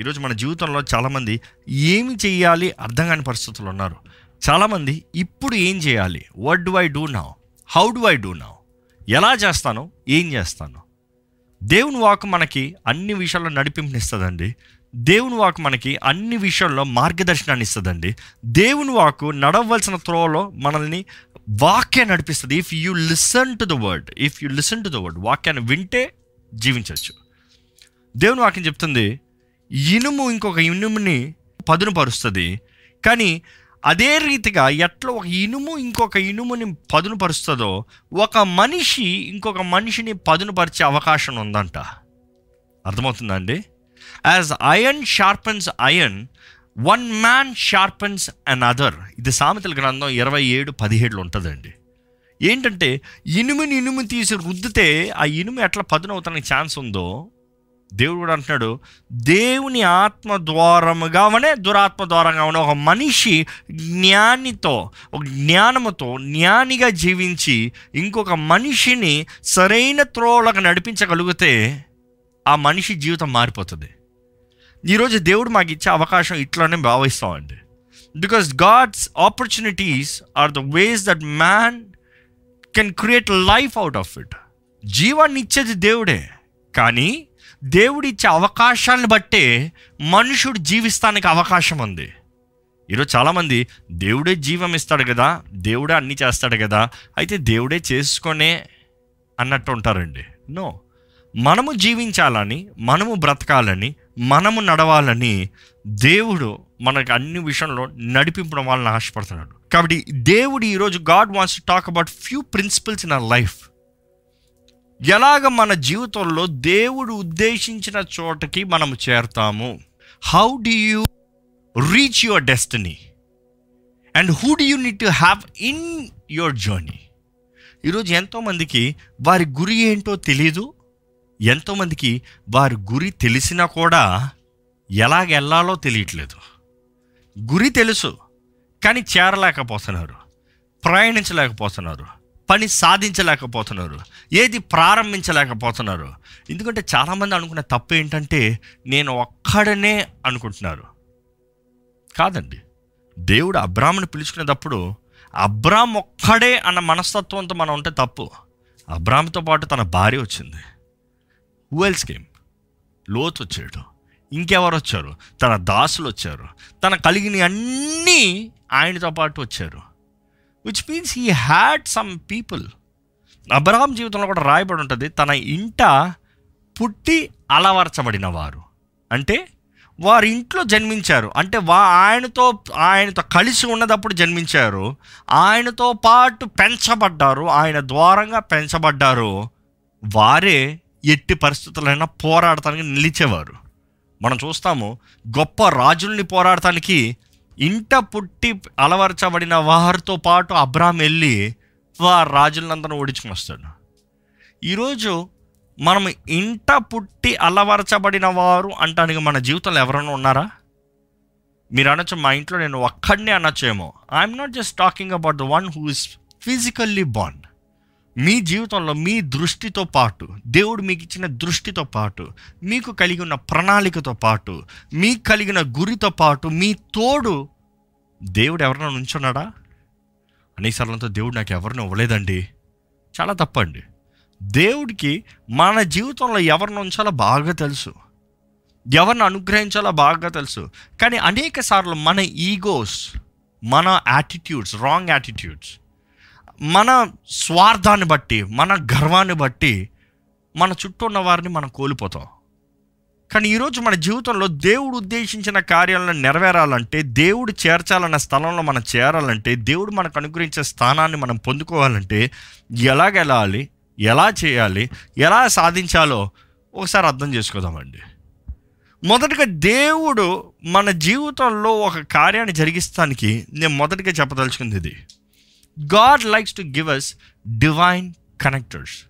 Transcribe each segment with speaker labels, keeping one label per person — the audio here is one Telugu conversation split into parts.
Speaker 1: ఈరోజు మన జీవితంలో చాలామంది ఏమి చేయాలి అర్థం కాని పరిస్థితులు ఉన్నారు. చాలామంది ఇప్పుడు ఏం చేయాలి? What do I do now how do I do now ఎలా చేస్తాను? ఏం చేస్తాను? దేవుని వాక్ మనకి అన్ని విషయాల్లో నడిపింపునిస్తుందండి. దేవుని వాక్ మనకి అన్ని విషయాల్లో మార్గదర్శనాన్ని ఇస్తుందండి. దేవుని వాకు నడవలసిన త్రోవలో మనల్ని వాక్య నడిపిస్తుంది. If you listen to the word if you listen to the word వాక్యాన్ని వింటే జీవించవచ్చు. దేవుని వాక్యం చెప్తుంది ఇనుము ఇంకొక ఇనుముని పదును పరుస్తుంది కానీ అదే రీతిగా ఎట్లా ఒక ఇనుము ఇంకొక ఇనుముని పదును పరుస్తుందో ఒక మనిషి ఇంకొక మనిషిని పదునుపరిచే అవకాశం ఉందంట. అర్థమవుతుందా అండి? As iron sharpens iron one man sharpens another ఇది సామెతల గ్రంథం ఇరవై ఏడు పదిహేడులో ఉంటుందండి. ఏంటంటే ఇనుముని ఇనుము తీసి రుద్దితే ఆ ఇనుము ఎట్లా పదునవుతానికి ఛాన్స్ ఉందో దేవుడు కూడా అంటున్నాడు దేవుని ఆత్మ ద్వారముగానే దురాత్మ ద్వారంగానే ఒక మనిషి జ్ఞానితో ఒక జ్ఞానముతో జ్ఞానిగా జీవించి ఇంకొక మనిషిని సరైన త్రోవలకు నడిపించగలిగితే ఆ మనిషి జీవితం మారిపోతుంది. ఈరోజు దేవుడు మాకు ఇచ్చే అవకాశం ఇట్లానే భావిస్తామండి. Because God's opportunities are the ways that man can create life out of it జీవాన్ని ఇచ్చేది దేవుడే. కానీ దేవుడిచ్చే అవకాశాన్ని అవకాశాలను బట్టే మనుషుడు జీవిస్తానికి అవకాశం ఉంది. ఈరోజు చాలామంది దేవుడే జీవం ఇస్తాడు కదా దేవుడే అన్నీ చేస్తాడు కదా అయితే దేవుడే చేసుకొనే అన్నట్టు ఉంటారండి. నో. మనము జీవించాలని మనము బ్రతకాలని మనము నడవాలని దేవుడు మనకు అన్ని విషయంలో నడిపింపడం వాళ్ళని ఆశపడుతున్నాడు. కాబట్టి దేవుడు ఈరోజు God wants to talk about few principles in our life ఎలాగ మన జీవితంలో దేవుడు ఉద్దేశించిన చోటకి మనం చేరతాము? How do you reach your destiny and who do you need to have in your journey ఈరోజు ఎంతోమందికి వారి గురి ఏంటో తెలీదు. ఎంతోమందికి వారి గురి తెలిసినా కూడా ఎలాగ వెళ్ళాలో తెలియట్లేదు. గురి తెలుసు కానీ చేరలేకపోతున్నారు ప్రయాణించలేకపోతున్నారు. పని సాధించలేకపోతున్నారు. ఏది ప్రారంభించలేకపోతున్నారు. ఎందుకంటే చాలామంది అనుకున్న తప్పు ఏంటంటే నేను ఒక్కడనే అనుకుంటున్నారు. కాదండి. దేవుడు అబ్రాహ్మను పిలుచుకునేటప్పుడు అబ్రామ్ ఒక్కడే అన్న మనస్తత్వంతో మనం ఉంటే తప్పు. అబ్రామ్తో పాటు తన భార్య వచ్చింది. హూఎల్స్ గేమ్ లోతు వచ్చాడు. ఇంకెవరు వచ్చారు? తన దాసులు వచ్చారు. తన కలిగిన అన్నీ ఆయనతో పాటు వచ్చారు. Which means he had some people Abraham జీవితంలో కూడా రాయబడి ఉంటుంది తన ఇంట పుట్టి అలవర్చబడిన వారు. అంటే వారి ఇంట్లో జన్మించారు. అంటే వా ఆయనతో ఆయనతో కలిసి ఉన్నదప్పుడు జన్మించారు. ఆయనతో పాటు పెంచబడ్డారు ఆయన ద్వారంగా పెంచబడ్డారు. వారే ఎట్టి పరిస్థితులైనా పోరాడటానికి నిలిచేవారు. మనం చూస్తాము గొప్ప రాజుల్ని పోరాడటానికి ఇంట పుట్టి అలవర్చబడిన వారితో పాటు అబ్రామ్ వెళ్ళి వారు రాజులందరూ ఓడించుకుని వస్తాడు. ఈరోజు మనం ఇంట పుట్టి అలవరచబడిన వారు అంటానికి మన జీవితంలో ఎవరైనా ఉన్నారా? మీరు అనొచ్చు మా ఇంట్లో నేను ఒక్కడినే అనొచ్చేమో. I'm not just talking about the one who is physically bond మీ జీవితంలో మీ దృష్టితో పాటు దేవుడు మీకు ఇచ్చిన దృష్టితో పాటు మీకు కలిగి ఉన్న ప్రణాళికతో పాటు మీకు కలిగిన గురితో పాటు మీ తోడు దేవుడు ఎవరైనా ఉంచున్నాడా అనేసార్లంతో దేవుడు నాకు ఎవరిని ఇవ్వలేదండి. చాలా తప్పండి. దేవుడికి మన జీవితంలో ఎవరిని ఉంచాలో బాగా తెలుసు. ఎవరిని అనుగ్రహించాలో బాగా తెలుసు. కానీ అనేక సార్లు మన ఈగోస్ మన యాటిట్యూడ్స్ రాంగ్ యాటిట్యూడ్స్ మన స్వార్థాన్ని బట్టి మన గర్వాన్ని బట్టి మన చుట్టూ ఉన్న వారిని మనం కోల్పోతాం. కానీ ఈరోజు మన జీవితంలో దేవుడు ఉద్దేశించిన కార్యాలను నెరవేరాలంటే దేవుడు చేర్చాలన్న స్థలంలో మనం చేరాలంటే దేవుడు మనకు అనుగ్రహించే స్థానాన్ని మనం పొందుకోవాలంటే ఎలాగెలాలి ఎలా చేయాలి ఎలా సాధించాలో ఒకసారి అర్థం చేసుకుందామండి. మొదటగా దేవుడు మన జీవితంలో ఒక కార్యాన్ని జరిగిస్తానికి నేను మొదటిగా చెప్పదలుచుకుంది ఇది. God likes to give us divine connectors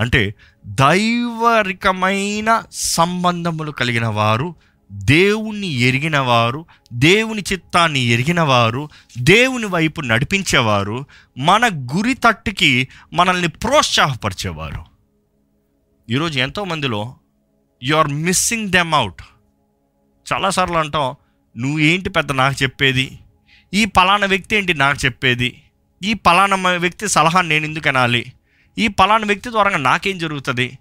Speaker 1: అంటే దైవరికమైన సంబంధములు కలిగిన వారు దేవుణ్ణి ఎరిగిన వారు దేవుని చిత్తాన్ని ఎరిగిన వారు దేవుని వైపు నడిపించేవారు మన గురి తట్టుకి మనల్ని ప్రోత్సాహపరిచేవారు. ఈరోజు ఎంతోమందిలో you are missing them out చాలాసార్లు అంటాం నువ్వు ఏంటి పెద్ద నాకు చెప్పేది? ఈ పలానా వ్యక్తి ఏంటి నాకు చెప్పేది? ఈ పలానా వ్యక్తి సలహా నేను ఎందుకు అనాలి? ఈ పలానా వ్యక్తి ద్వారా నాకేం జరుగుతుంది?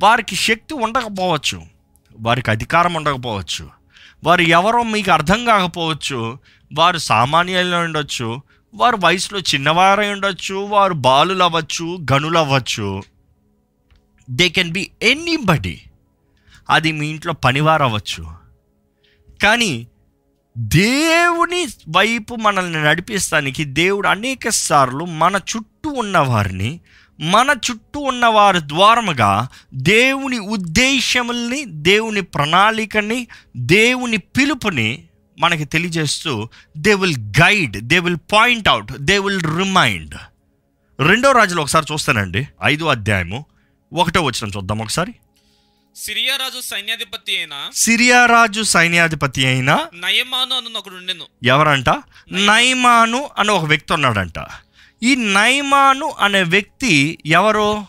Speaker 1: వారికి శక్తి ఉండకపోవచ్చు వారికి అధికారం ఉండకపోవచ్చు వారు ఎవరో మీకు అర్థం కాకపోవచ్చు వారు సామాన్యులు ఉండొచ్చు వారు వయసులో చిన్నవారై ఉండొచ్చు వారు బాలులు అవ్వచ్చు గనులు అవ్వచ్చు they can be anybody అది మీ ఇంట్లో పనివారు అవ్వచ్చు కానీ దేవుని వైపు మనల్ని నడిపిస్తానికి దేవుడు అనేక సార్లు మన చుట్టూ ఉన్నవారిని మన చుట్టూ ఉన్నవారి ద్వారముగా దేవుని ఉద్దేశముల్ని దేవుని ప్రణాళికని దేవుని పిలుపుని మనకి తెలియజేస్తూ they will guide they will point out they will remind. రెండో రాజులో ఒకసారి చూస్తానండి ఐదో అధ్యాయము ఒకటో వచ్చిన చూద్దాం ఒకసారి.
Speaker 2: సిరియా రాజు సైన్యాధిపతి అయిన
Speaker 1: సిరియా రాజు సైన్యాధిపతి అయిన
Speaker 2: నయమాను అను ఒకడు ఉండెను.
Speaker 1: ఎవరంట? నైమాను అని ఒక వ్యక్తి ఉన్నాడంట. ఈ నైమాను అనే వ్యక్తి ఎవరు?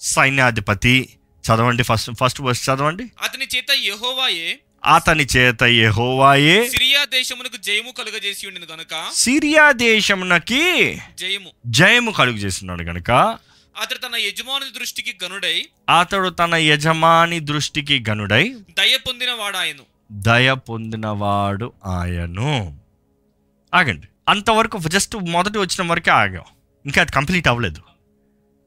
Speaker 1: సైన్యాధిపతి. చదవండి ఫస్ట్ ఫస్ట్ వర్స్ చదవండి.
Speaker 2: అతని చేత యెహోవాయే
Speaker 1: అతని చేత యెహోవాయే
Speaker 2: సిరియా దేశమునకు జయము కలుగజేసి ఉండిన గనుక
Speaker 1: సిరియా దేశమునకి
Speaker 2: జయము.
Speaker 1: జయము కలుగు చేస్తున్నాడు గనుక
Speaker 2: అతడు తన యజమాని దృష్టికి గనుడై
Speaker 1: అతడు తన యజమాని దృష్టికి గనుడై
Speaker 2: దయ పొందిన వాడాయను
Speaker 1: దయ పొందినవాడు ఆయను. ఆగండి. అంతవరకు జస్ట్ మొదటి వచ్చిన వరకే ఆగాం. ఇంకా అది కంప్లీట్ అవ్వలేదు.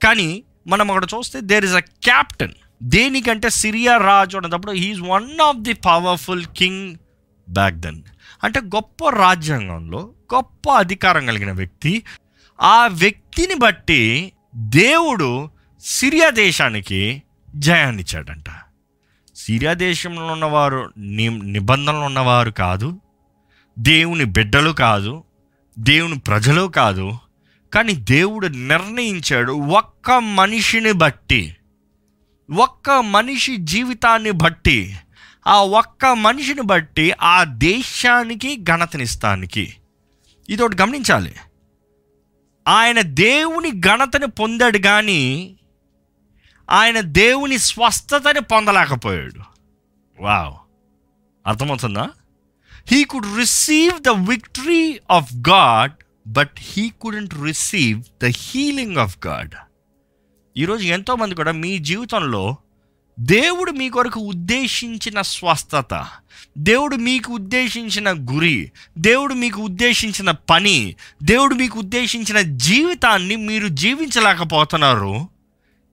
Speaker 1: కానీ మనం అక్కడ చూస్తే దేర్ ఇస్ అ క్యాప్టెన్ దేనికంటే సిరియా రాజు అన్నప్పుడు he's one of the powerful king back then అంటే గొప్ప రాజ్యాంగంలో గొప్ప అధికారం కలిగిన వ్యక్తి ఆ వ్యక్తిని బట్టి దేవుడు సిరియా దేశానికి జయాన్నిచ్చాడంట. సిరియా దేశంలో ఉన్నవారు ని నిబంధనలు ఉన్నవారు కాదు. దేవుని బిడ్డలు కాదు. దేవుని ప్రజలు కాదు. కానీ దేవుడు నిర్ణయించాడు ఒక్క మనిషిని బట్టి ఒక్క మనిషి జీవితాన్ని బట్టి ఆ ఒక్క మనిషిని బట్టి ఆ దేశానికి ఘనతనిస్తానికి. ఇది ఒకటి గమనించాలి. ఆయన దేవుని ఘనతని పొందాడు కానీ ఆయన దేవుని స్వస్థతని పొందలేకపోయాడు. వావ్. అర్థమవుతుందా? He could receive the victory of God but he couldn't receive the healing of God ఈరోజు ఎంతోమంది కూడా మీ జీవితంలో దేవుడు మీ కొరకు ఉద్దేశించిన స్వస్థత దేవుడు మీకు ఉద్దేశించిన గురి దేవుడు మీకు ఉద్దేశించిన పని దేవుడు మీకు ఉద్దేశించిన జీవితాన్ని మీరు జీవించలేకపోతున్నారు.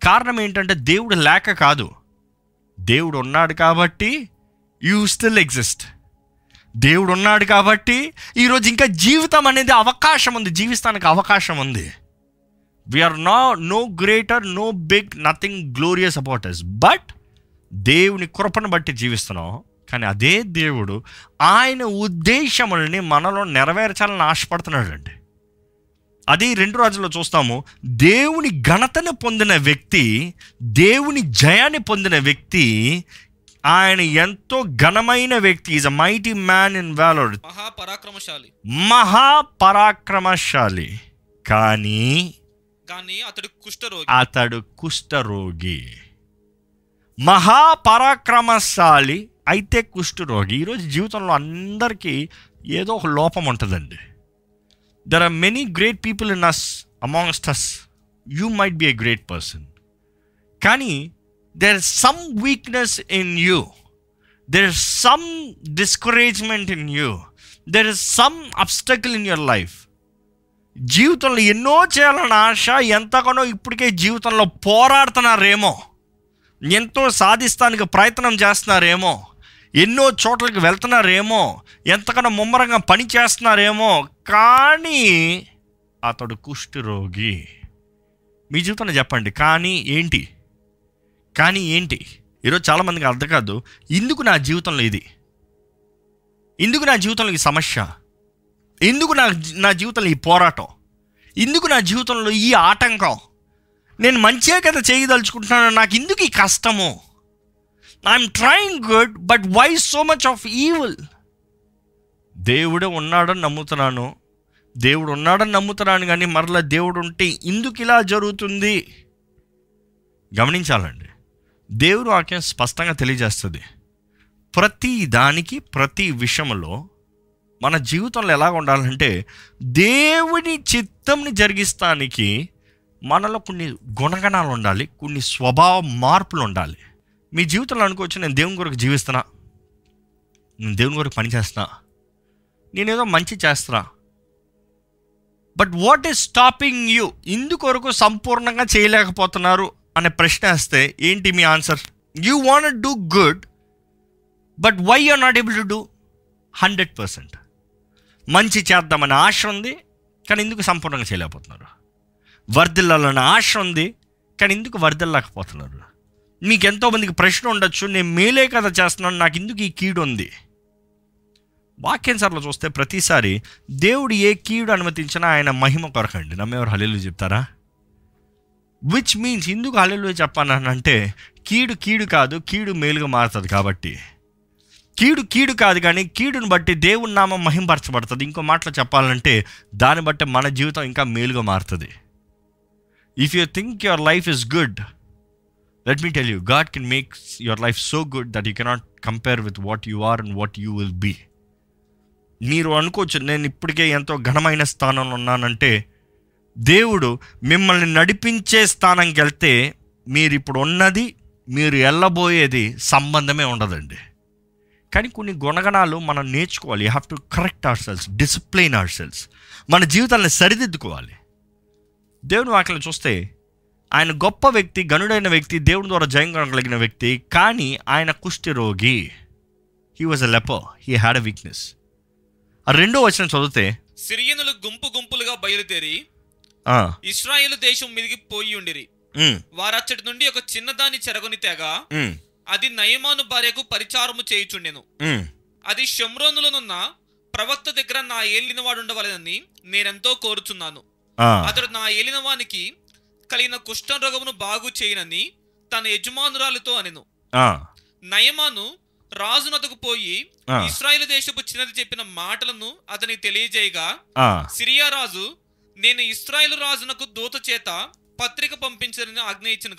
Speaker 1: కారణం ఏంటంటే దేవుడు లేక కాదు. దేవుడు ఉన్నాడు కాబట్టి యూ స్టిల్ ఎగ్జిస్ట్ దేవుడు ఉన్నాడు కాబట్టి ఈరోజు ఇంకా జీవితం అనేది అవకాశం ఉంది జీవిస్తానికి అవకాశం ఉంది. We're no no greater no big nothing glorious about us but దేవుని కృపను బట్టి జీవిస్తున్నాం. కానీ అదే దేవుడు ఆయన ఉద్దేశములని మనలో నెరవేర్చాలని ఆశపడుతున్నాడు అండి అది రెండు రోజుల్లో చూస్తాము. దేవుని ఘనతను పొందిన వ్యక్తి దేవుని జయాన్ని పొందిన వ్యక్తి ఆయన ఎంతో ఘనమైన వ్యక్తి. Is a mighty man in valour
Speaker 2: మహాపరాక్రమశాలి.
Speaker 1: మహాపరాక్రమశాలి. కానీ
Speaker 2: కానీ అతడు కుష్ఠరోగి.
Speaker 1: అతడు కుష్ఠరోగి. మహాపరాక్రమశాలి అయితే కుష్ఠరోగి. ఈరోజు జీవితంలో అందరికీ ఏదో ఒక లోపం ఉంటుందండి. There are many great people in us amongst us you might be a great person కానీ there some weakness in you there some discouragement in you there is some obstacle in your life జీవితంలో ఎన్నో చేయాలన్న ఆశ ఎంతగానో ఇప్పటికే జీవితంలో పోరాడుతున్నారేమో ఎంతో సాధిస్తానికి ప్రయత్నం చేస్తున్నారేమో ఎన్నో చోట్లకి వెళ్తున్నారేమో ఎంతకన్నా ముమ్మరంగా పని చేస్తున్నారేమో కానీ అతడు కుష్ఠరోగి మీ జీవితంలో చెప్పండి కానీ ఏంటి? కానీ ఏంటి? ఈరోజు చాలామందికి అర్థం కాదు ఇందుకు నా జీవితంలో ఇది? ఇందుకు నా జీవితంలో ఈ సమస్య? ఎందుకు నా నా జీవితంలో ఈ పోరాటం? ఎందుకు నా జీవితంలో ఈ ఆటంకం? నేను మంచిగా కదా చేయదలుచుకుంటున్నాను నాకు ఎందుకు ఈ కష్టము? I'm trying good but why so much of evil దేవుడు ఉన్నాడని నమ్ముతున్నాను. దేవుడు ఉన్నాడని నమ్ముతున్నాను కానీ మరలా దేవుడు ఉంటే ఎందుకు ఇలా జరుగుతుంది? గమనించాలండి. దేవుడు వాక్యం స్పష్టంగా తెలియజేస్తుంది. ప్రతి దానికి ప్రతి విషయంలో మన జీవితంలో ఎలా ఉండాలంటే దేవుని చిత్తంని జరిగిస్తానికి మనలో కొన్ని గుణగణాలు ఉండాలి కొన్ని స్వభావ మార్పులు ఉండాలి. మీ జీవితంలో అనుకోవచ్చు నేను దేవుని కొరకు జీవిస్తున్నా నేను దేవుని కొరకు పనిచేస్తున్నా నేనేదో మంచి చేస్తున్నా. But what is stopping you ఇందుకొరకు సంపూర్ణంగా చేయలేకపోతున్నారు అనే ప్రశ్న వేస్తే ఏంటి మీ answer? You want do good but why are not able to do hundred percent మంచి చేద్దామనే ఆశ ఉంది కానీ ఎందుకు సంపూర్ణంగా చేయలేకపోతున్నారు? వర్ధిల్లాలనే ఆశ ఉంది కానీ ఎందుకు వర్ధిల్లలేకపోతున్నారు? మీకు ఎంతోమందికి ప్రశ్న ఉండొచ్చు నేను మేలే కదా చేస్తున్నాను నాకు ఎందుకు ఈ కీడు ఉంది? వాక్యాన్సార్లో చూస్తే ప్రతిసారి దేవుడు ఏ కీడు అనుమతించినా ఆయన మహిమ కొరకండి. నమ్మేవారు హలీలు చెప్తారా? విచ్ మీన్స్ ఎందుకు హలీలు చెప్పానంటే కీడు కీడు కాదు కీడు మేలుగా మారుతుంది కాబట్టి. కీడు కీడు కాదు కానీ కీడుని బట్టి దేవుని నామం మహింపరచబడుతుంది. ఇంకో మాటలో చెప్పాలంటే దాన్ని బట్టి మన జీవితం ఇంకా మేలుగా మారుతుంది. If you think your life is good let me tell you God can make your life so good that you cannot compare with what you are and what you will be మీరు అనుకోవచ్చు నేను ఇప్పటికే ఎంతో ఘనమైన స్థానంలో ఉన్నానంటే దేవుడు మిమ్మల్ని నడిపించే స్థానంకి వెళ్తే మీరు ఇప్పుడు ఉన్నది మీరు వెళ్ళబోయేది సంబంధమే ఉండదండి. కానీ కొన్ని గుణగణాలు మనం నేర్చుకోవాలి. You have to correct ourselves discipline ourselves మన జీవితాన్ని సరిదిద్దుకోవాలి. దేవుని వాక్యం చూస్తే ఆయన గొప్ప వ్యక్తి గనుడైన వ్యక్తి దేవుని ద్వారా జయం కొనగలిగిన వ్యక్తి కానీ ఆయన కుష్టి రోగి. He was a leper he had a weakness ఆ రెండో వచనం చదివితే
Speaker 2: సిరియనులు గుంపు గుంపులుగా బయలుదేరి ఇస్రాయేలు దేశం మీదికి పోయి ఉండిరి వారచ్చటి నుండి ఒక చిన్నదాన్ని చెరగొని తెగా అది నయమాను భార్యకు పరిచారము చేయుచుండెను. అది షమ్రోనులనున్న ప్రవక్త దగ్గర నా ఏలినవాడు ఉండవలెనని నేనెంతో కోరుచున్నాను. అతడు నా ఏలినవానికి కలిగిన కుష్ఠం రోగమును బాగు చేయనని తన యజమానురాలితో అనెను. నయమాను రాజునతకు పోయి. ఇస్రాయేల్ దేశపు చిన్నది చెప్పిన మాటలను అతనికి తెలియజేయగా సిరియా రాజు నేను ఇస్రాయేల్ రాజునకు దూత చేత పత్రిక పంపించని ఆజ్ఞ ఇచ్చిన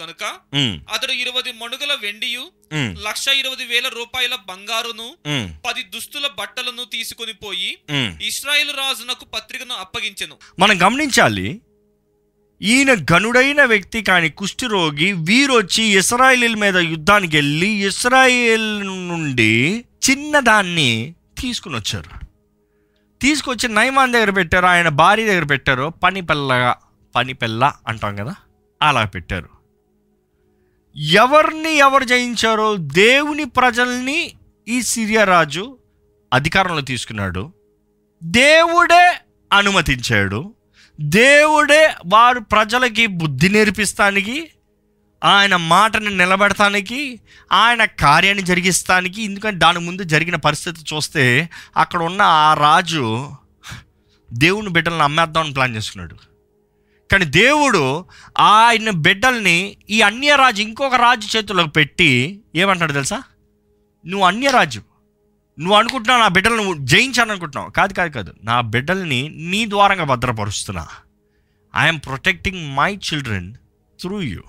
Speaker 1: ఉమ్,
Speaker 2: అతడు ఇరవై మణుగల వెండియు లక్ష ఇరవై వేల రూపాయల బంగారును పది దుస్తుల బట్టలను తీసుకొని పోయి. ఇస్రాయేల్ రాజునకు పత్రికను అప్పగించెను.
Speaker 1: మనం గమనించాలి ఈయన గనుడైన వ్యక్తి కానీ కుష్ఠరోగి వీరొచ్చి ఇస్రాయేల్ మీద యుద్ధానికి వెళ్ళి ఇస్రాయేల్ నుండి చిన్నదాన్ని తీసుకుని వచ్చారు. తీసుకొచ్చి నైమాన్ దగ్గర పెట్టారు ఆయన భార్య దగ్గర పెట్టారు పని పిల్లగా పని పిల్ల అంటాం కదా అలా పెట్టారు. ఎవరిని ఎవరు జయించారో దేవుని ప్రజల్ని ఈ సిరియా రాజు అధికారంలో తీసుకున్నాడు. దేవుడే అనుమతించాడు. దేవుడే వారు ప్రజలకి బుద్ధి నేర్పిస్తానికి ఆయన మాటని నిలబెడటానికి ఆయన కార్యాన్ని జరిగిస్తానికి ఎందుకంటే దాని ముందు జరిగిన పరిస్థితి చూస్తే అక్కడ ఉన్న ఆ రాజు దేవుని బిడ్డలను అమ్మేద్దామని ప్లాన్ చేసుకున్నాడు. కానీ దేవుడు ఆయన బిడ్డల్ని ఈ అన్యరాజు ఇంకొక రాజు చేతులకు పెట్టి ఏమంటాడు తెలుసా? నువ్వు అన్యరాజు. నువ్వు అనుకుంటున్నావు నా బిడ్డలను జయించాలనుకుంటున్నావు. జయించాను అనుకుంటున్నావు కాదు కాదు కాదు. నా బిడ్డల్ని నీ ద్వారంగా భద్రపరుస్తున్నా. I'm protecting my children through you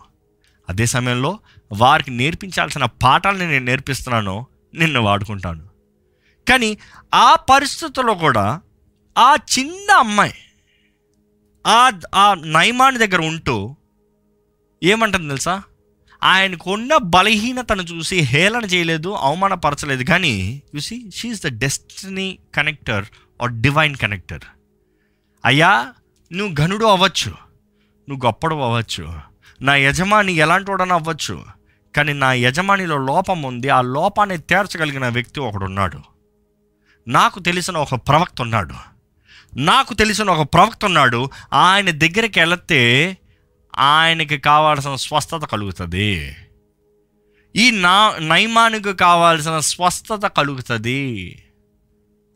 Speaker 1: అదే సమయంలో వారికి నేర్పించాల్సిన పాఠాలని నేను నేర్పిస్తున్నాను నిన్ను వాడుకుంటాను. కానీ ఆ పరిస్థితుల్లో కూడా ఆ చిన్న అమ్మాయి ఆ ఆ నయమాని దగ్గర ఉంటూ ఏమంటుంది తెలుసా? ఆయనకున్న బలహీనతను చూసి హేళన చేయలేదు అవమానపరచలేదు. కానీ చూసి she's the destiny connector or divine connector అయ్యా నువ్వు ఘనుడు అవ్వచ్చు. నువ్వు గొప్పడు అవ్వచ్చు. నా యజమాని ఎలాంటి వాడని అవ్వచ్చు. కానీ నా యజమానిలో లోపం ఉంది. ఆ లోపాన్ని తీర్చగలిగిన వ్యక్తి ఒకడున్నాడు. నాకు తెలిసిన ఒక ప్రవక్త ఉన్నాడు. నాకు తెలిసిన ఒక ప్రవక్త ఉన్నాడు. ఆయన దగ్గరికి వెళితే ఆయనకి కావాల్సిన స్వస్థత కలుగుతుంది. ఈ నా నైమానికి కావాల్సిన స్వస్థత కలుగుతుంది.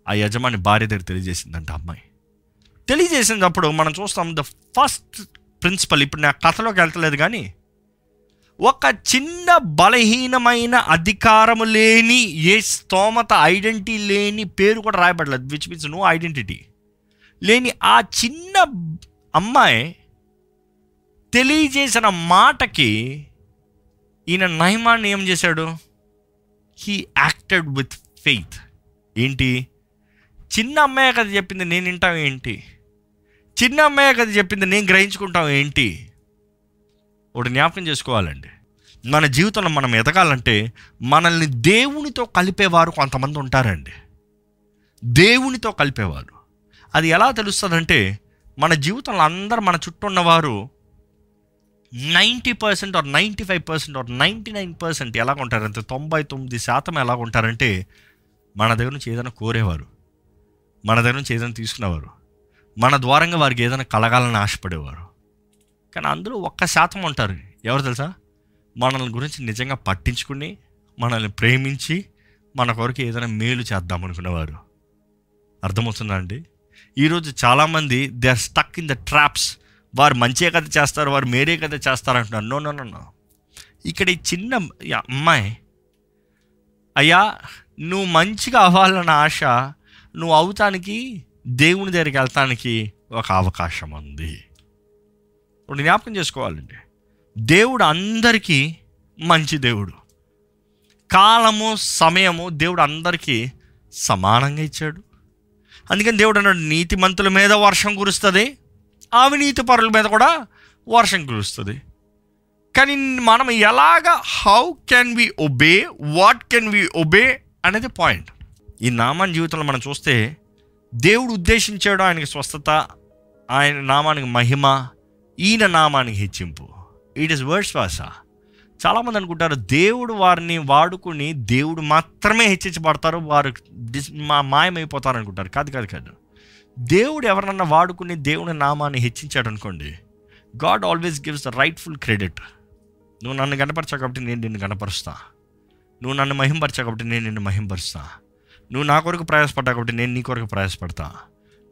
Speaker 1: ఆ యజమాని భార్య దగ్గర తెలియజేసిందంట అమ్మాయి. తెలియజేసినప్పుడు మనం చూస్తాం ద ఫస్ట్ ప్రిన్సిపల్ ఇప్పుడు నా కథలోకి వెళ్తలేదు కానీ ఒక చిన్న బలహీనమైన అధికారము లేని ఏ స్తోమత ఐడెంటిటీ లేని పేరు కూడా రాయబడలేదు విచ్ మీన్స్ నో ఐడెంటిటీ లేని ఆ చిన్న అమ్మాయి తెలియజేసిన మాటకి ఈయన నయమాన్ని ఏం చేశాడు? హీ యాక్టెడ్ విత్ ఫెయిత్ ఏంటి? చిన్న అమ్మాయి కథ చెప్పింది నేను వింటాం ఏంటి? చిన్న అమ్మాయి కథ చెప్పింది నేను గ్రహించుకుంటాం ఏంటి? ఒకటి జ్ఞాపకం చేసుకోవాలండి. మన జీవితంలో మనం ఎదగాలంటే మనల్ని దేవునితో కలిపేవారు కొంతమంది ఉంటారండి. దేవునితో కలిపేవారు. అది ఎలా తెలుస్తుందంటే మన జీవితంలో అందరు మన చుట్టూ ఉన్నవారు ninety percent or ninety five percent or ninety nine percent ఎలా ఉంటారంటే తొంభై తొమ్మిది శాతం ఎలా ఉంటారంటే మన దగ్గర నుంచి ఏదైనా కోరేవారు. మన దగ్గర నుంచి ఏదైనా తీసుకునేవారు. మన ద్వారంగా వారికి ఏదైనా కలగాలని ఆశపడేవారు. కానీ అందులో ఒక్క శాతం ఉంటారు. ఎవరు తెలుసా? మనల్ని గురించి నిజంగా పట్టించుకుని మనల్ని ప్రేమించి మన కొరకు ఏదైనా మేలు చేద్దాం అనుకునేవారు అర్థమవుతుందా అండి? ఈరోజు చాలామంది they are stuck in the traps. వారు మంచి కథ చేస్తారు వారు మేరే కథ చేస్తారు అంటున్నారు. No no no no. ఇక్కడ ఈ చిన్న అమ్మాయి అయ్యా నువ్వు మంచిగా అవ్వాలన్న ఆశ నువ్వు అవుతానికి దేవుని దగ్గరికి వెళ్తానికి ఒక అవకాశం ఉంది. ఇప్పుడు జ్ఞాపకం చేసుకోవాలండి. దేవుడు అందరికీ మంచి దేవుడు. కాలము సమయము దేవుడు అందరికీ సమానంగా ఇచ్చాడు. అందుకని దేవుడు అన్నాడు నీతిమంతుల మీద వర్షం కురుస్తుంది అవినీతి పరుల మీద కూడా వర్షం కురుస్తుంది. కానీ మనం ఎలాగ how can we obey what can we obey అనేది పాయింట్ ఈ నామాన్ జీవితంలో మనం చూస్తే దేవుడు ఉద్దేశించాడు ఆయనకి స్వస్థత ఆయన నామానికి మహిమ ఈయన నామానికి హెచ్చింపు. ఇట్ ఇస్ వర్డ్స్ వాసా. చాలామంది అనుకుంటారు దేవుడు వారిని వాడుకుని దేవుడు మాత్రమే హెచ్చించబడతారు వారు డిస్ మా మాయమైపోతారు అనుకుంటారు. కాదు కాదు కాదు. దేవుడు ఎవరన్నా వాడుకుని దేవుని నామాన్ని హెచ్చించాడు అనుకోండి God always gives the rightful credit. నువ్వు నన్ను కనపరచావు కాబట్టి నేను నిన్ను కనపరుస్తా నువ్వు నన్ను మహింపరిచావు కాబట్టి నేను నిన్ను మహింపరుస్తా. నువ్వు నా కొరకు ప్రయాసపడ్డా కాబట్టి నేను నీ కొరకు ప్రయాసపడతా.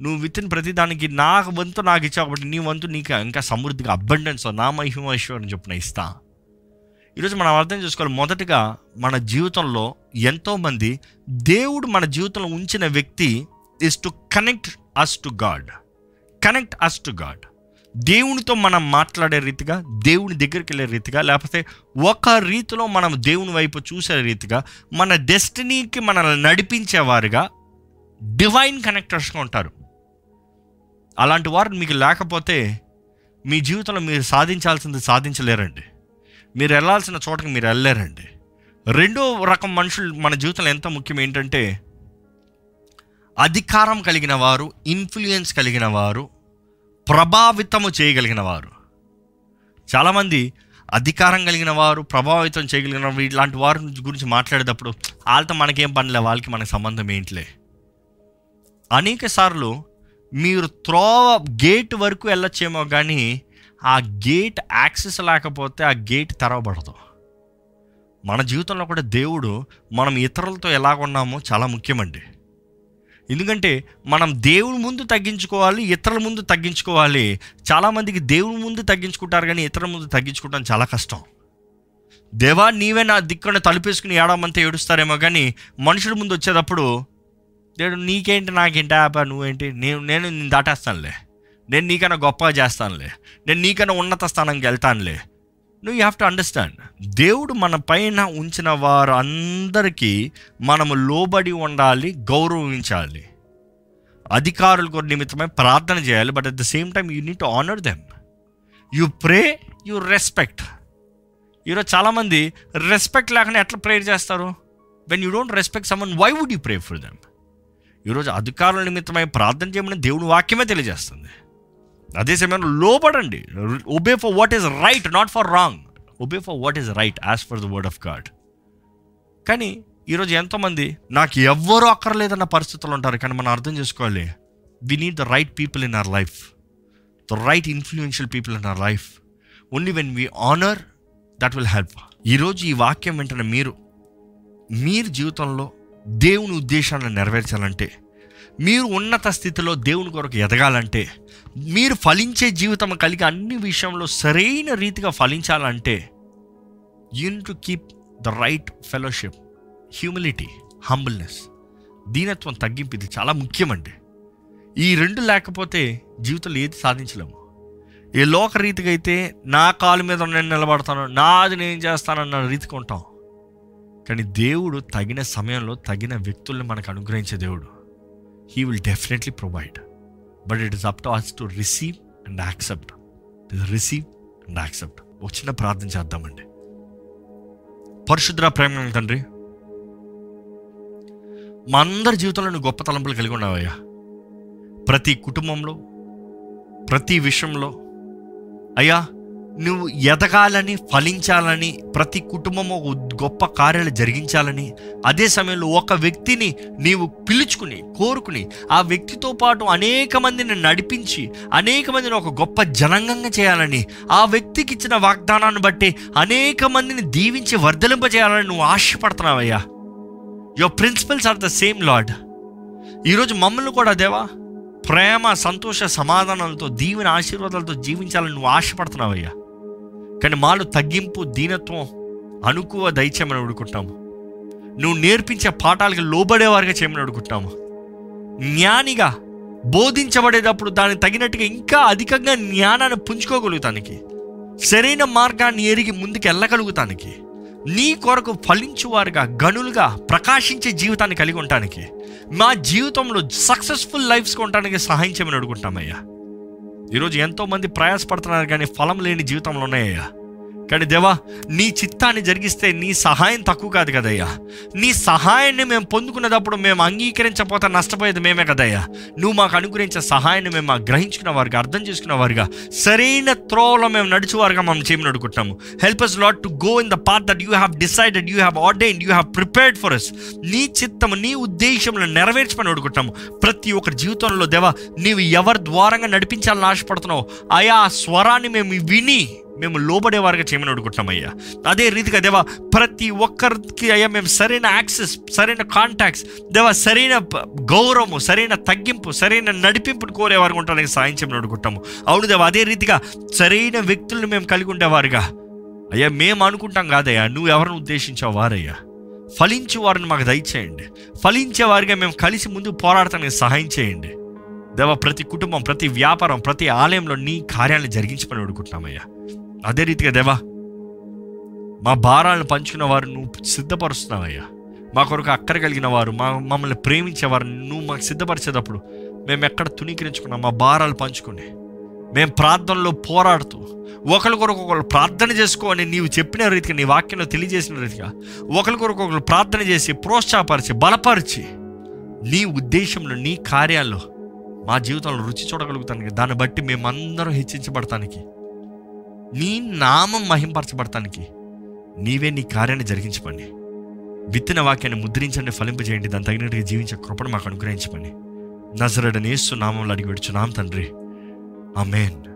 Speaker 1: నువ్వు విత్తిన ప్రతిదానికి నా వంతు నాకు ఇచ్చావు కాబట్టి నీ వంతు నీకు ఇంకా సమృద్ధిగా అబండెన్స్ నా మహిమ ఐశ్వర్యం చొప్పున ఇస్తా. ఈరోజు మనం అర్థం చేసుకోవాలి. మొదటగా మన జీవితంలో ఎంతోమంది దేవుడు మన జీవితంలో ఉంచిన వ్యక్తి is to connect us to God connect us to God దేవునితో మనం మాట్లాడే రీతిగా దేవుని దగ్గరికి వెళ్ళే రీతిగా లేకపోతే ఒక రీతిలో మనం దేవుని వైపు చూసే రీతిగా మన డెస్టినీకి మనల్ని నడిపించేవారుగా డివైన్ కనెక్టర్స్గా ఉంటారు. అలాంటి వారు మీకు లేకపోతే మీ జీవితంలో మీరు సాధించాల్సింది సాధించలేరండి. మీరు వెళ్ళాల్సిన చోటకి మీరు వెళ్ళారండి. రెండో రకం మనుషులు మన జీవితంలో ఎంత ముఖ్యం ఏంటంటే అధికారం కలిగిన వారు ఇన్ఫ్లుయెన్స్ కలిగిన వారు ప్రభావితము చేయగలిగిన వారు. చాలామంది అధికారం కలిగిన వారు ప్రభావితం చేయగలిగిన వారు ఇలాంటి వారి గురించి మాట్లాడేటప్పుడు వాళ్ళతో మనకేం పనిలే వాళ్ళకి మనకి సంబంధం ఏంటిలే. అనేక సార్లు మీరు త్రోవ గేట్ వరకు వెళ్ళొచ్చేమో కానీ ఆ గేట్ యాక్సెస్ లేకపోతే ఆ గేట్ తెరవబడదు. మన జీవితంలో కూడా దేవుడు మనం ఇతరులతో ఎలా ఉన్నామో చాలా ముఖ్యమండి. ఎందుకంటే మనం దేవుని ముందు తగ్గించుకోవాలి ఇతరుల ముందు తగ్గించుకోవాలి. చాలామందికి దేవుని ముందు తగ్గించుకుంటారు కానీ ఇతరుల ముందు తగ్గించుకోవడం చాలా కష్టం. దేవా నీవే నా దిక్కున తలుపేసుకుని ఏడమంతా ఏడుస్తారేమో కానీ మనుషుల ముందు వచ్చేటప్పుడు దేవుడు నీకేంటి నాకేంటి ఆపా నువ్వేంటి నేను నేను నేను దాటేస్తానులే. నేను నీకన్నా గొప్పగా చేస్తానులే. నేను నీకన్నా ఉన్నత స్థానంకి వెళ్తానులే. నువ్వు యూ హ్యావ్ టు అండర్స్టాండ్ దేవుడు మన పైన ఉంచిన వారు అందరికీ మనము లోబడి ఉండాలి గౌరవించాలి. అధికారుల కొర నిమిత్తమై ప్రార్థన చేయాలి but at the same time you need to honour them you pray you respect ఈరోజు చాలామంది రెస్పెక్ట్ లేకుండా ఎట్లా ప్రేయర్ చేస్తారు? When you don't respect someone why would you pray for them ఈరోజు అధికారుల నిమిత్తమై ప్రార్థన చేయమని దేవుని వాక్యమే తెలియజేస్తుంది. అదే సమయంలో లోబడండి obey for what is right not for wrong obey for what is right as for the word of God కానీ ఈరోజు ఎంతోమంది నాకు ఎవ్వరూ అక్కర్లేదన్న పరిస్థితులు ఉంటారు కానీ మనం అర్థం చేసుకోవాలి. We need the right people in our life the right influential people in our life only when we honour that will help ఈరోజు ఈ వాక్యం వెంటనే మీరు మీరు జీవితంలో దేవుని ఉద్దేశాలను నెరవేర్చాలంటే మీరు ఉన్నత స్థితిలో దేవుని కొరకు ఎదగాలంటే మీరు ఫలించే జీవితం కలిగి అన్ని విషయంలో సరైన రీతిగా ఫలించాలంటే you need to keep the right fellowship humility humbleness దీనత్వం తగ్గింపు ఇది చాలా ముఖ్యమండి. ఈ రెండు లేకపోతే జీవితంలో ఏది సాధించలేము. ఏ లోక రీతిగా అయితే నా కాలు మీద నేను నిలబడతాను నాది నేను చేస్తానన్న రీతికి ఉంటాం. కానీ దేవుడు తగిన సమయంలో తగిన వ్యక్తుల్ని మనకు అనుగ్రహించే దేవుడు. He will definitely provide but it is up to us to receive and accept receive and accept ఒక చిన్న ప్రార్థన చేద్దామండి. పరిశుద్ర ప్రేమ తండ్రి మా అందరి జీవితంలో నువ్వు గొప్ప తలంపులు కలిగి ఉన్నావయ్యా. ప్రతి కుటుంబంలో ప్రతి విషయంలో అయ్యా నువ్వు ఎదగాలని ఫలించాలని ప్రతి కుటుంబము ఒక గొప్ప కార్యాలు జరిగించాలని అదే సమయంలో ఒక వ్యక్తిని నీవు పిలుచుకుని కోరుకుని ఆ వ్యక్తితో పాటు అనేక మందిని నడిపించి అనేక మందిని ఒక గొప్ప జనాంగంగా చేయాలని ఆ వ్యక్తికి ఇచ్చిన వాగ్దానాన్ని బట్టి అనేక మందిని దీవించి వర్ధలింపజేయాలని నువ్వు ఆశపడుతున్నావయ్యా. Your principles are the same Lord ఈరోజు మమ్మల్ని కూడా దేవా ప్రేమ సంతోష సమాధానాలతో దీవెన ఆశీర్వాదాలతో జీవించాలని నువ్వు ఆశపడుతున్నావయ్యా. కానీ మాలో తగ్గింపు దీనత్వం అనుకువ దయచేయమని అడుగుకుంటాము. నువ్వు నేర్పించే పాఠాలకు లోబడేవారుగా చేయమని అడుగుకుంటాము. జ్ఞానిగా బోధించబడేటప్పుడు దానికి తగినట్టుగా ఇంకా అధికంగా జ్ఞానాన్ని పుంజుకోగలుగుతానికి సరైన మార్గాన్ని ఎరిగి ముందుకు వెళ్ళగలుగుతానికి నీ కొరకు ఫలించువారుగా గనులుగా ప్రకాశించే జీవితాన్ని కలిగి ఉండటానికి మా జీవితంలో సక్సెస్ఫుల్ లైఫ్స్ ఉండటానికి సహాయం చేయమని అడుగుంటామయ్యా ఈరోజు ఎంతోమంది ప్రయాసపడుతున్నారు కానీ ఫలం లేని జీవితంలో ఉన్నాయ్యా కానీ దేవా నీ చిత్తాన్ని జరిగిస్తే నీ సహాయం తక్కువ కాదు కదయ్యా. నీ సహాయాన్ని మేము పొందుకునేటప్పుడు మేము అంగీకరించకపోతే నష్టపోయేది మేమే కదయ్యా. నువ్వు మాకు అనుగ్రహించే సహాయాన్ని మేము మాకు గ్రహించుకున్న వారుగా అర్థం చేసుకున్న వారుగా సరైన త్రోవలో మేము నడిచేవారుగా మనం చేయమని అడుగుతున్నాము. Help us lot to go in the path that you have decided you have ordain you have prepared for us నీ చిత్తము నీ ఉద్దేశంలో నెరవేర్చమని అడుగుతున్నాము. ప్రతి ఒక్కరి జీవితంలో దేవా నీవు ఎవరి ద్వారంగా నడిపించాలని ఆశపడుతున్నావు ఆయా స్వరాన్ని మేము విని మేము లోబడేవారుగా చేయమని అడుగుతున్నామయ్యా. అదే రీతిగా దేవా ప్రతి ఒక్కరికి అయ్యా మేము సరైన యాక్సెస్ సరైన కాంటాక్ట్స్ దేవా సరైన గౌరవము సరైన తగ్గింపు సరైన నడిపింపును కోరేవారు ఉండడానికి సాయం చేయమని అడుగుతాము అవును దేవా అదే రీతిగా సరైన వ్యక్తులను మేము కలిగి ఉండేవారుగా. అయ్యా మేము అనుకుంటాం కాదయ్యా నువ్వు ఎవరిని ఉద్దేశించావు వారయ్యా? ఫలించే వారిని మాకు దయచేయండి. ఫలించే వారిగా మేము కలిసి ముందు పోరాడటానికి సహాయం చేయండి. దేవా ప్రతి కుటుంబం ప్రతి వ్యాపారం ప్రతి ఆలయంలో నీ కార్యాలను జరిగించమని అడుగుతున్నామయ్యా. అదే రీతిగా దేవా మా భారాలను పంచుకున్న వారు నువ్వు సిద్ధపరుస్తున్నావయ్యా. మా కొరకు అక్కర కలిగిన వారు మా మమ్మల్ని ప్రేమించేవారు నువ్వు మాకు సిద్ధపరిచేటప్పుడు మేము ఎక్కడ తుణీకరించుకున్నాం? మా భారాలు పంచుకునే మేము ప్రార్థనలో పోరాడుతూ ఒకరి కొరకు ఒకరు ప్రార్థన చేసుకోని నీవు చెప్పిన రీతిగా నీ వాక్యంలో తెలియజేసిన రీతిగా ఒకరి కొరకు ఒకరు ప్రార్థన చేసి ప్రోత్సాహపరిచి బలపరిచి నీ ఉద్దేశంలో నీ కార్యాల్లో మా జీవితంలో రుచి చూడగలుగుతానికి దాన్ని బట్టి మేమందరం హెచ్చించబడటానికి నీ నామం మహింపరచబడటానికి నీవే నీ కార్యాన్ని జరిగించపండి విత్తిన వాక్యాన్ని ముద్రించండి ఫలింపజేయండి దాని తగినట్టుగా జీవించే కృపను మాకు అనుగ్రహించమని. నజరడనేస్తు నామంలో అడిగి నామ తండ్రి. ఆ మేన్